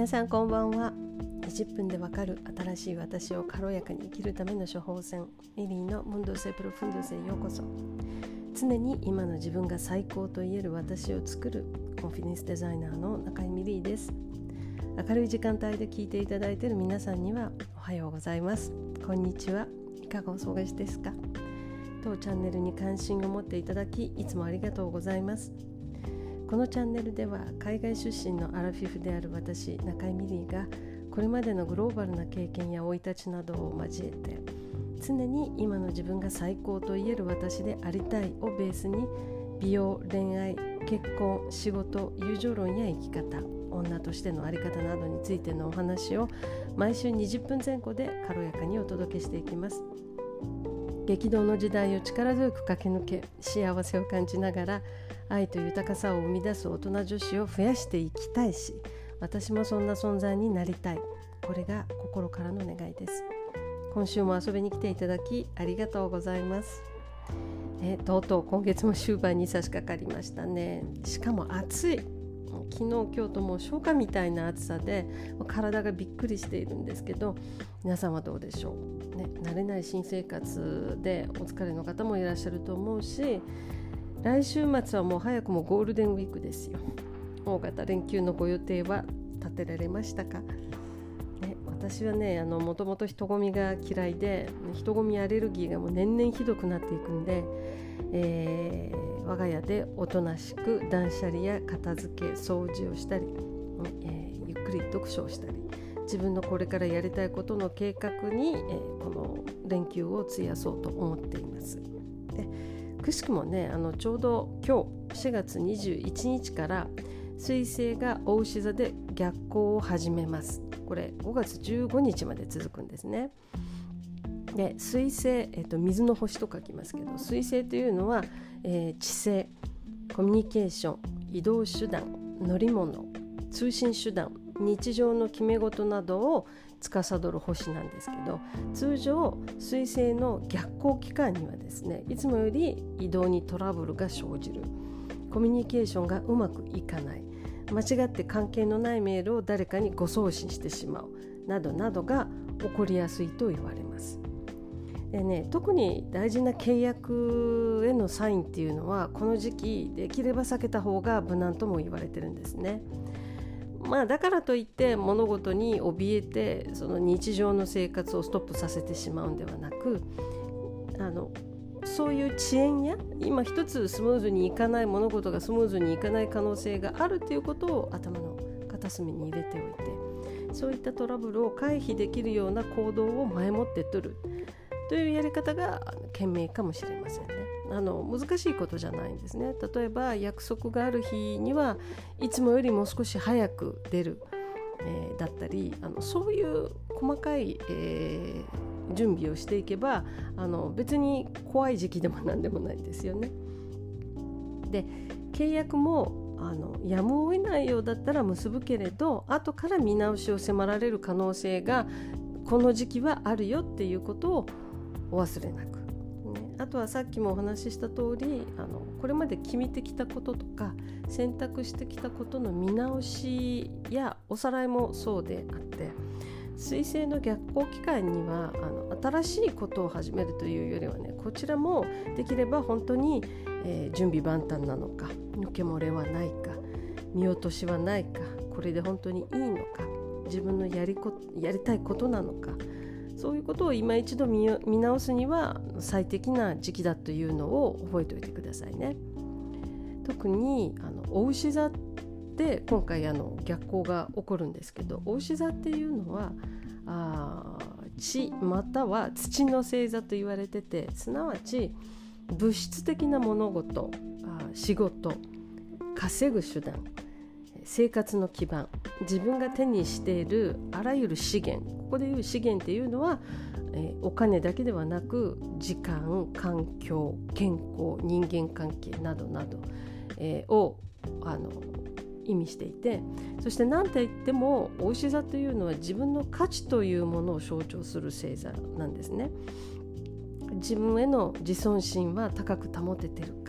皆さんこんばんは。20分でわかる新しい私を軽やかに生きるための処方箋。ミリーのムンドセプロフンドセへようこそ。常に今の自分が最高と言える私を作る。コンフィデンスデザイナーの中井ミリーです。明るい時間帯で聞いていただいている皆さんにはおはようございます。こんにちは。いかがお過ごしですか？当チャンネルに関心を持っていただきいつもありがとうございます。このチャンネルでは海外出身のアラフィフである私中井美里がこれまでのグローバルな経験や生い立ちなどを交えて常に今の自分が最高と言える私でありたいをベースに美容恋愛結婚仕事友情論や生き方女としての在り方などについてのお話を毎週20分前後で軽やかにお届けしていきます。激動の時代を力強く駆け抜け幸せを感じながら愛と豊かさを生み出す大人女子を増やしていきたいし私もそんな存在になりたい。これが心からの願いです。今週も遊びに来ていただきありがとうございます。えとうとう今月も終盤に差し掛かりましたね。しかも暑い。昨日今日ともう初夏みたいな暑さで体がびっくりしているんですけど皆さんはどうでしょう、ね、慣れない新生活でお疲れの方もいらっしゃると思うし来週末はもう早くもゴールデンウィークですよ大型連休のご予定は立てられましたか、ね、私はねもともと人混みが嫌いで人混みアレルギーがもう年々ひどくなっていくんで、えー、我が家でおとなしく断捨離や片付け掃除をしたり、えー、ゆっくり読書をしたり自分のこれからやりたいことの計画に、えー、この連休を費やそうと思っています。でくしくもねあのちょうど今日4月21日から彗星が牡牛座で逆行を始めます。これ5月15日まで続くんですね。で水星、えーと、水の星と書きますけど水星というのは、えー、知性コミュニケーション移動手段乗り物通信手段日常の決め事などを司る星なんですけど通常彗星の逆行期間にはですねいつもより移動にトラブルが生じるコミュニケーションがうまくいかない間違って関係のないメールを誰かに誤送信してしまうなどなどが起こりやすいと言われます。でね、特に大事な契約へのサインっていうのはこの時期できれば避けた方が無難とも言われてるんですね。まあ、だからといって物事に怯えてその日常の生活をストップさせてしまうんではなくあのそういう遅延や今一つスムーズにいかない物事がスムーズにいかない可能性があるということを頭の片隅に入れておいてそういったトラブルを回避できるような行動を前もって取るというやり方が賢明かもしれませんね。あの難しいことじゃないんですね。例えば約束がある日にはいつもよりも少し早く出る、えー、だったりあのそういう細かい、えー、準備をしていけばあの別に怖い時期でも何でもないんですよね。で契約もあのやむを得ないようだったら結ぶけれど後から見直しを迫られる可能性がこの時期はあるよっていうことをお忘れなく、あとはさっきもお話しした通りあのこれまで決めてきたこととか選択してきたことの見直しやおさらいもそうであって彗星の逆行期間にはあの新しいことを始めるというよりはねこちらもできれば本当に、えー、準備万端なのか抜け漏れはないか見落としはないかこれで本当にいいのか自分のやりこやりたいことなのかそういうことを今一度見直すには最適な時期だというのを覚えておいてくださいね。特にあのお牛座で今回あの逆行が起こるんですけどお牛座っていうのはあ地または土の星座と言われててすなわち物質的な物事あ仕事稼ぐ手段生活の基盤自分が手にしているあらゆる資源ここでいう資源っていうのは、え、お金だけではなく時間環境健康人間関係などなど、えー、をあの意味していてそして何て言ってもお牛座というのは自分の価値というものを象徴する星座なんですね。自分への自尊心は高く保ててる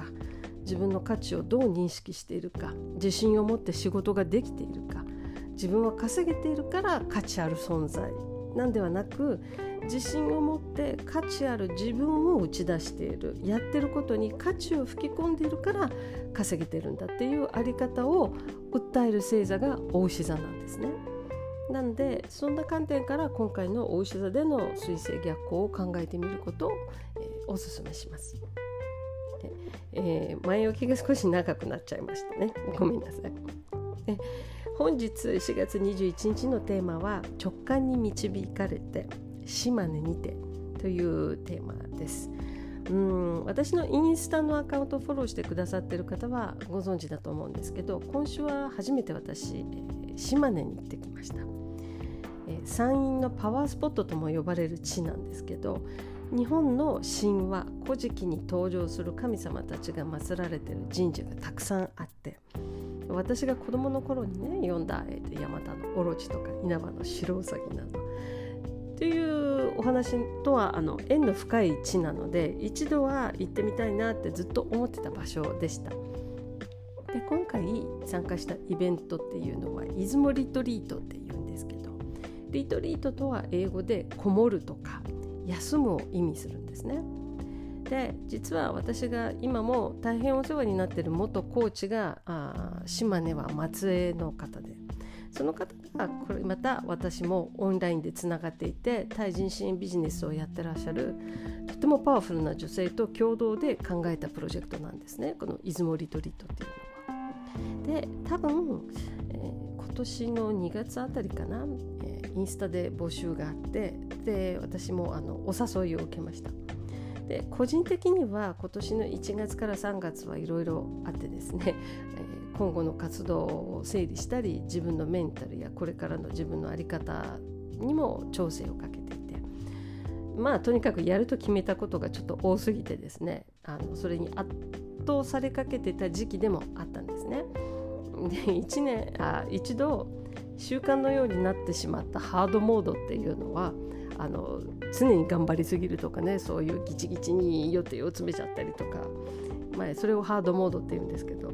自分の価値をどう認識しているか自信を持って仕事ができているか自分は稼げているから価値ある存在なんではなく自信を持って価値ある自分を打ち出しているやってることに価値を吹き込んでいるから稼げてるんだっていうあり方を訴える星座が大牛座なんですね。なんでそんな観点から今回の大牛座での水星逆行を考えてみることを、えー、おすめします。でえー、前置きが少し長くなっちゃいましたね。ごめんなさい。本日4月21日のテーマは直感に導かれて島根にてというテーマです。うん私のインスタのアカウントをフォローしてくださっている方はご存知だと思うんですけど今週は初めて私島根に行ってきました、山陰のパワースポットとも呼ばれる地なんですけど日本の神話「古事記」に登場する神様たちが祀られている神社がたくさんあって私が子どもの頃にね読んだ山田のオロチとか稲葉の白うさぎなどっていうお話とはあの縁の深い地なので一度は行ってみたいなってずっと思ってた場所でした。で今回参加したイベントっていうのは出雲リトリートっていうんですけどリトリートとは英語でこもるとか休むを意味するんですね。で実は私が今も大変お世話になってる元コーチがあ島根は松江の方でその方がこれまた私もオンラインでつながっていて対人支援ビジネスをやってらっしゃるとてもパワフルな女性と共同で考えたプロジェクトなんですねこの出雲リトリートっていうのは。で多分、えー、今年の2月あたりかな、インスタで募集があってで私もあのお誘いを受けました。で個人的には今年の1月から3月はいろいろあってですね、えー、今後の活動を整理したり自分のメンタルやこれからの自分の在り方にも調整をかけていてまあとにかくやると決めたことがちょっと多すぎてですねあのそれに圧倒されかけてた時期でもあったんですね。で1年あ一度習慣のようになってしまったハードモードっていうのはあの常に頑張りすぎるとかねそういうギチギチに予定を詰めちゃったりとか、まあ、それをハードモードっていうんですけど、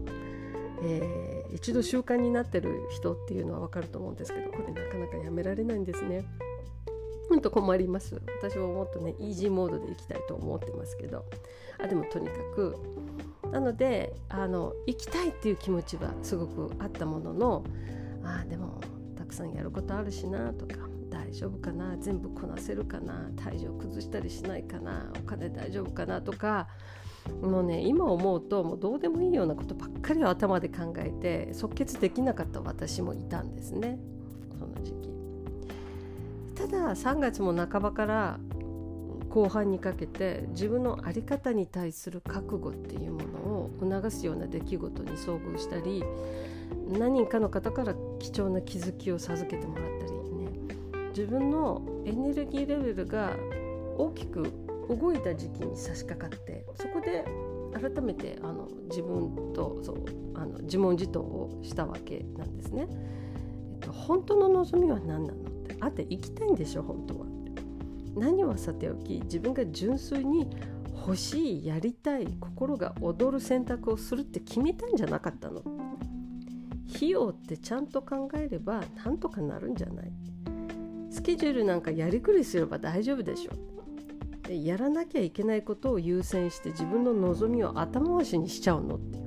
えー、一度習慣になってる人っていうのは分かると思うんですけどこれなかなかやめられないんですね。ほんと困ります私はもっとねイージーモードでいきたいと思ってますけどあでもとにかくなのであの行きたいっていう気持ちはすごくあったもののあでもくさんやることあるしなとか大丈夫かな全部こなせるかな体重を崩したりしないかなお金大丈夫かなとかもうね今思うともうどうでもいいようなことばっかりを頭で考えて即決できなかった私もいたんですね。その時期。ただ3月も半ばから後半にかけて自分の在り方に対する覚悟っていうものを促すような出来事に遭遇したり何人かの方から貴重な気づきを授けてもらったり自分のエネルギーレベルが大きく動いた時期に差し掛かってそこで改めてあの自分とそうあの自問自答をしたわけなんですね。えっと、本当の望みは何なのってあって行きたいんでしょ本当は。何はさておき自分が純粋に欲しいやりたい心が躍る選択をするって決めたんじゃなかったの費用ってちゃんと考えればなんとかなるんじゃない？スケジュールなんかやりくりすれば大丈夫でしょ。でやらなきゃいけないことを優先して自分の望みを後回しにしちゃうの。って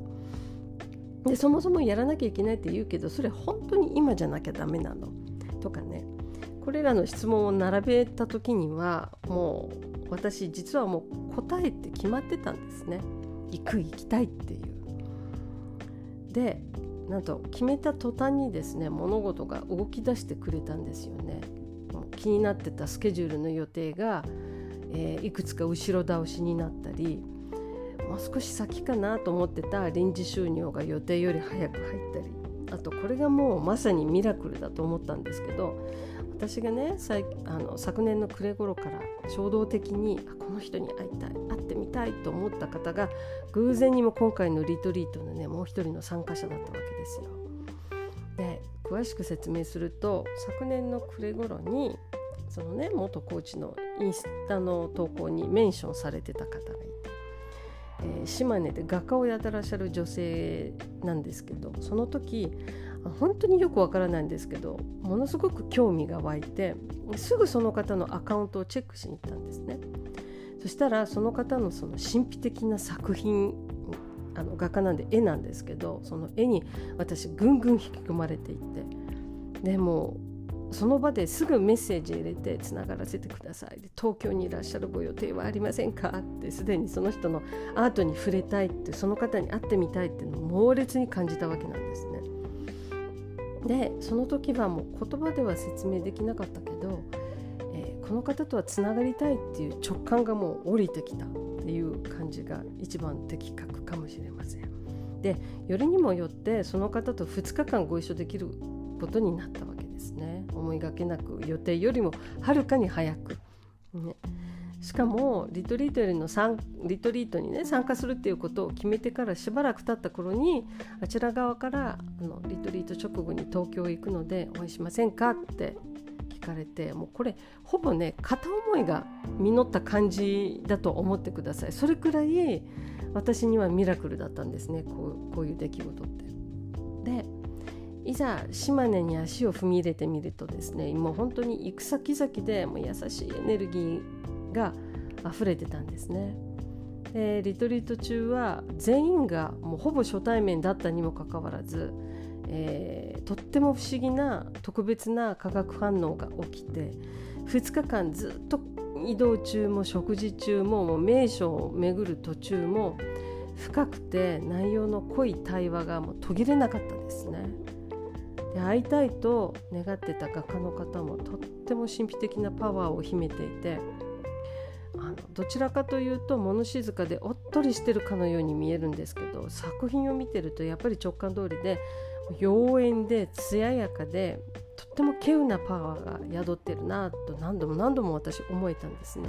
でそもそもやらなきゃいけないって言うけどそれ本当に今じゃなきゃダメなの。とかね。これらの質問を並べた時にはもう私実はもう答えって決まってたんですね。行く行きたいっていう。でなんと決めた途端にですね物事が動き出してくれたんですよね。気になってたスケジュールの予定が、えー、いくつか後ろ倒しになったりもう少し先かなと思ってた臨時収入が予定より早く入ったり。あとこれがもうまさにミラクルだと思ったんですけど私がねあの昨年の暮れ頃から衝動的にあこの人に会いたい会ってみたいと思った方が偶然にも今回のリトリートのねもう一人の参加者だったわけですよ。で詳しく説明すると昨年の暮れ頃にそのね元コーチのインスタの投稿にメンションされてた方がいて、えー、島根で画家をやってらっしゃる女性なんですけどその時本当によくわからないんですけどものすごく興味が湧いてすぐその方のアカウントをチェックしに行ったんですね。そしたらその方のその神秘的な作品あの画家なんで絵なんですけどその絵に私ぐんぐん引き込まれていってでもその場ですぐメッセージ入れてつながらせてくださいで東京にいらっしゃるご予定はありませんか？ってすでにその人のアートに触れたいってその方に会ってみたいっていうのを猛烈に感じたわけなんですね。でその時はもう言葉では説明できなかったけど、えー、この方とはつながりたいっていう直感がもう降りてきたっていう感じが一番的確かもしれません。でよりにもよってその方と2日間ご一緒できることになったわけですね。思いがけなく予定よりもはるかに早く、ね、しかもリトリートよりのリトリートにね参加するっていうことを決めてからしばらく経った頃にあちら側からあのリトリート直後に東京行くのでお会いしませんか？って聞かれてもうこれほぼね片思いが実った感じだと思ってください。それくらい私にはミラクルだったんですね。こうこういう出来事って。でいざ島根に足を踏み入れてみるとですねもう本当に行く先々でもう優しいエネルギーが溢れてたんですね。でリトリート中は全員がもうほぼ初対面だったにもかかわらず、えー、とっても不思議な特別な化学反応が起きて2日間ずっと移動中も食事中ももう名所を巡る途中も深くて内容の濃い対話がもう途切れなかったんですね。で会いたいと願ってた画家の方もとっても神秘的なパワーを秘めていてあのどちらかというと物静かでおっとりしてるかのように見えるんですけど作品を見てるとやっぱり直感通りで妖艶で艶やかでとっても稀有なパワーが宿ってるなと何度も何度も私思えたんですね。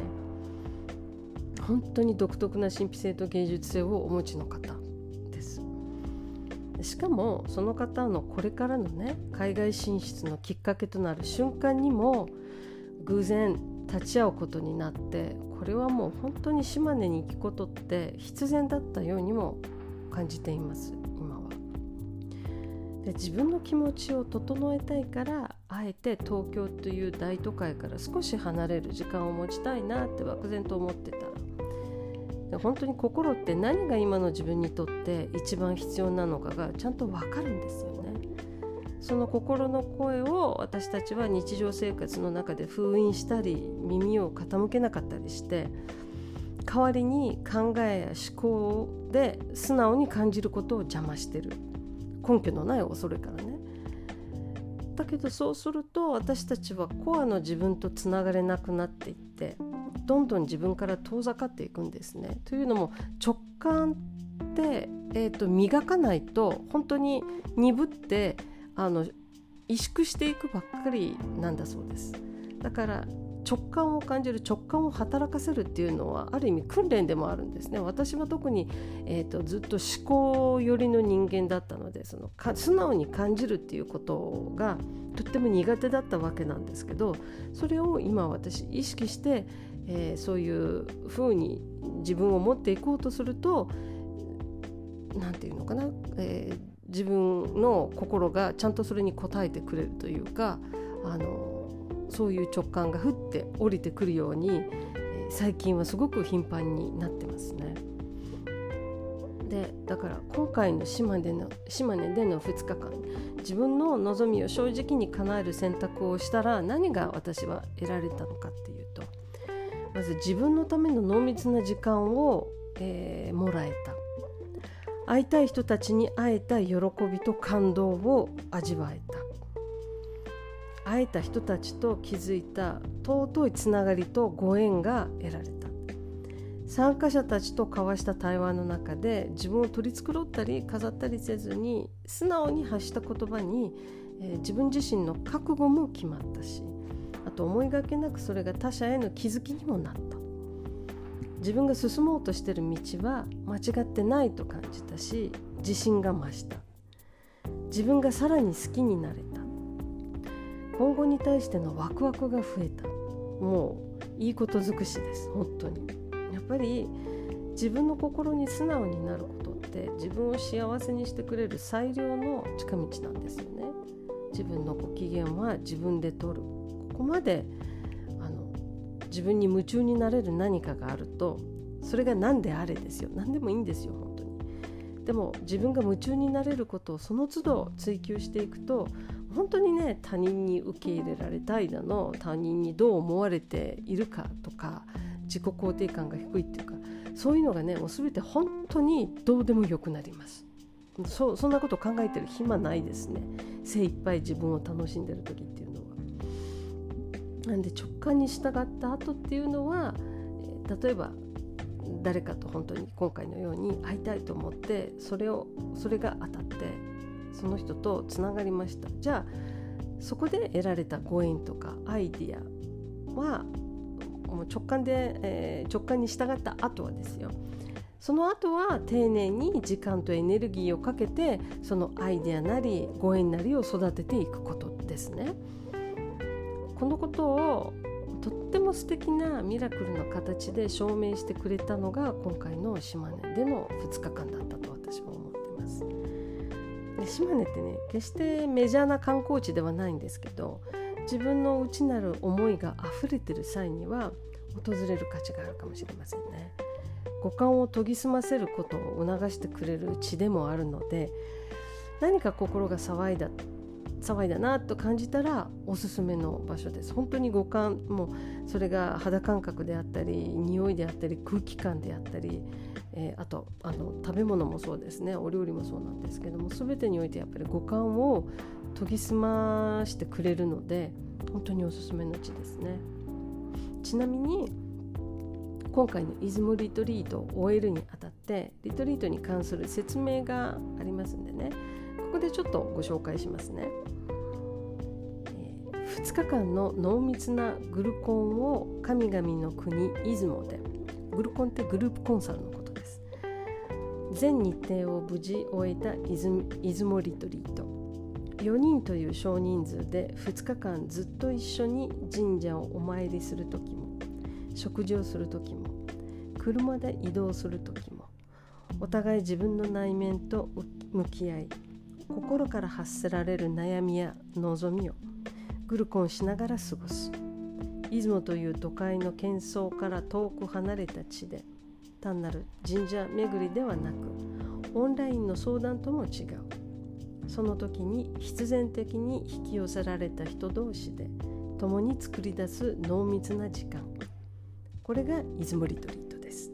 本当に独特な神秘性と芸術性をお持ちの方しかもその方のこれからのね海外進出のきっかけとなる瞬間にも偶然立ち会うことになってこれはもう本当に島根に行くことって必然だったようにも感じています今は。で自分の気持ちを整えたいからあえて東京という大都会から少し離れる時間を持ちたいなって漠然と思ってた本当に心って何が今の自分にとって一番必要なのかがちゃんと分かるんですよね。その心の声を私たちは日常生活の中で封印したり耳を傾けなかったりして代わりに考えや思考で素直に感じることを邪魔してる根拠のない恐れからねだけどそうすると私たちはコアの自分とつながれなくなっていってどんどん自分から遠ざかっていくんですね。というのも直感って、えーと、磨かないと本当に鈍ってあの萎縮していくばっかりなんだそうです。だから直感を感じる直感を働かせるっていうのはある意味訓練でもあるんですね私は特に、えーと、ずっと思考寄りの人間だったのでそのか素直に感じるっていうことがとっても苦手だったわけなんですけどそれを今私意識してえー、そういうふうに自分を持っていこうとすると何て言うのかな、えー、自分の心がちゃんとそれに応えてくれるというかあのそういう直感が降って降りてくるように、え、最近はすごく頻繁になってますね。でだから今回の島根の島根での2日間自分の望みを正直に叶える選択をしたら何が私は得られたのかってまず自分のための濃密な時間を、えー、もらえた。会いたい人たちに会えた喜びと感動を味わえた。会えた人たちと築いた尊いつながりとご縁が得られた。参加者たちと交わした対話の中で自分を取り繕ったり飾ったりせずに素直に発した言葉に、えー、自分自身の覚悟も決まったしあと思いがけなくそれが他者への気づきにもなった。自分が進もうとしてる道は間違ってないと感じたし自信が増した。自分がさらに好きになれた。今後に対してのワクワクが増えた。もういいこと尽くしです。本当に。やっぱり自分の心に素直になることって自分を幸せにしてくれる最良の近道なんですよね。自分のご機嫌は自分で取る。こまであの自分に夢中になれる何かがあるとそれが何であれですよ。何でもいいんですよ本当に。でも自分が夢中になれることをその都度追求していくと本当にね他人に受け入れられたいだの他人にどう思われているかとか自己肯定感が低いっていうかそういうのがねもう全て本当にどうでもよくなります。そそんなこと考えてる暇ないですね。精一杯自分を楽しんでる時っていうなんで直感に従った後っていうのは例えば誰かと本当に今回のように会いたいと思ってそれをそれが当たってその人とつながりましたじゃあそこで得られたご縁とかアイディアはもう直感で、えー、直感に従った後はですよその後は丁寧に時間とエネルギーをかけてそのアイデアなりご縁なりを育てていくことですね。このことをとっても素敵なミラクルの形で証明してくれたのが今回の島根での2日間だったと私は思ってます。で島根ってね決してメジャーな観光地ではないんですけど自分の内なる思いが溢れてる際には訪れる価値があるかもしれませんね。五感を研ぎ澄ませることを促してくれる地でもあるので何か心が騒いだ騒いだなと感じたらおすすめの場所です本当に五感もそれが肌感覚であったり匂いであったり空気感であったり、えー、あとあの食べ物もそうですねお料理もそうなんですけども全てにおいてやっぱり五感を研ぎ澄ましてくれるので本当におすすめの地ですねちなみに今回の出雲リトリートを終えるにあたってリトリートに関する説明がありますんでねこでちょっとご紹介しますね、えー、2日間の濃密なグルコンを神々の国出雲で。グルコンってグループコンサルのことです。全日程を無事終えた出雲リトリート。4人という少人数で2日間ずっと一緒に神社をお参りする時も食事をする時も車で移動する時もお互い自分の内面と向き合い心から発せられる悩みや望みをグルコンしながら過ごす。出雲という都会の喧騒から遠く離れた地で単なる神社巡りではなくオンラインの相談とも違う。その時に必然的に引き寄せられた人同士で共に作り出す濃密な時間。これが出雲リトリートです。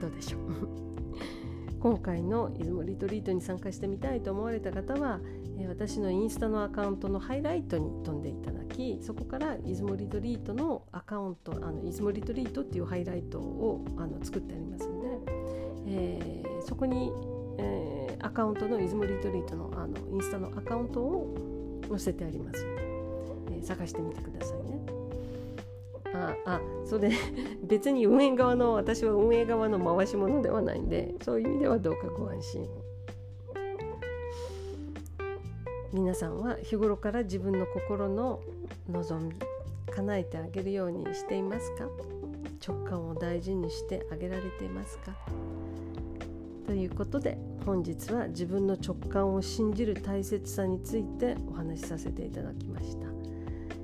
どうでしょう？今回の出雲リトリートに参加してみたいと思われた方は、え、私のインスタのアカウントのハイライトに飛んでいただきそこから出雲リトリートのアカウントあの出雲リトリートっていうハイライトをあの作ってありますので、えー、そこに、えー、アカウントの出雲リトリートのあのインスタのアカウントを載せてありますので、えー、探してみてくださいね。ああそれ 別に運営側の私は運営側の回し者ではないんでそういう意味ではどうかご安心皆さんは日頃から自分の心の望み叶えてあげるようにしていますか？直感を大事にしてあげられていますか？ということで本日は自分の直感を信じる大切さについてお話しさせていただきました。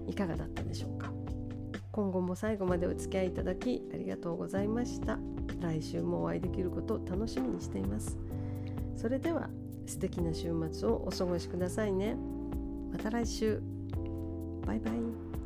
いかがだったでしょうか？今後も最後までお付き合いいただきありがとうございました。来週もお会いできることを楽しみにしています。それでは素敵な週末をお過ごしくださいね。また来週。バイバイ。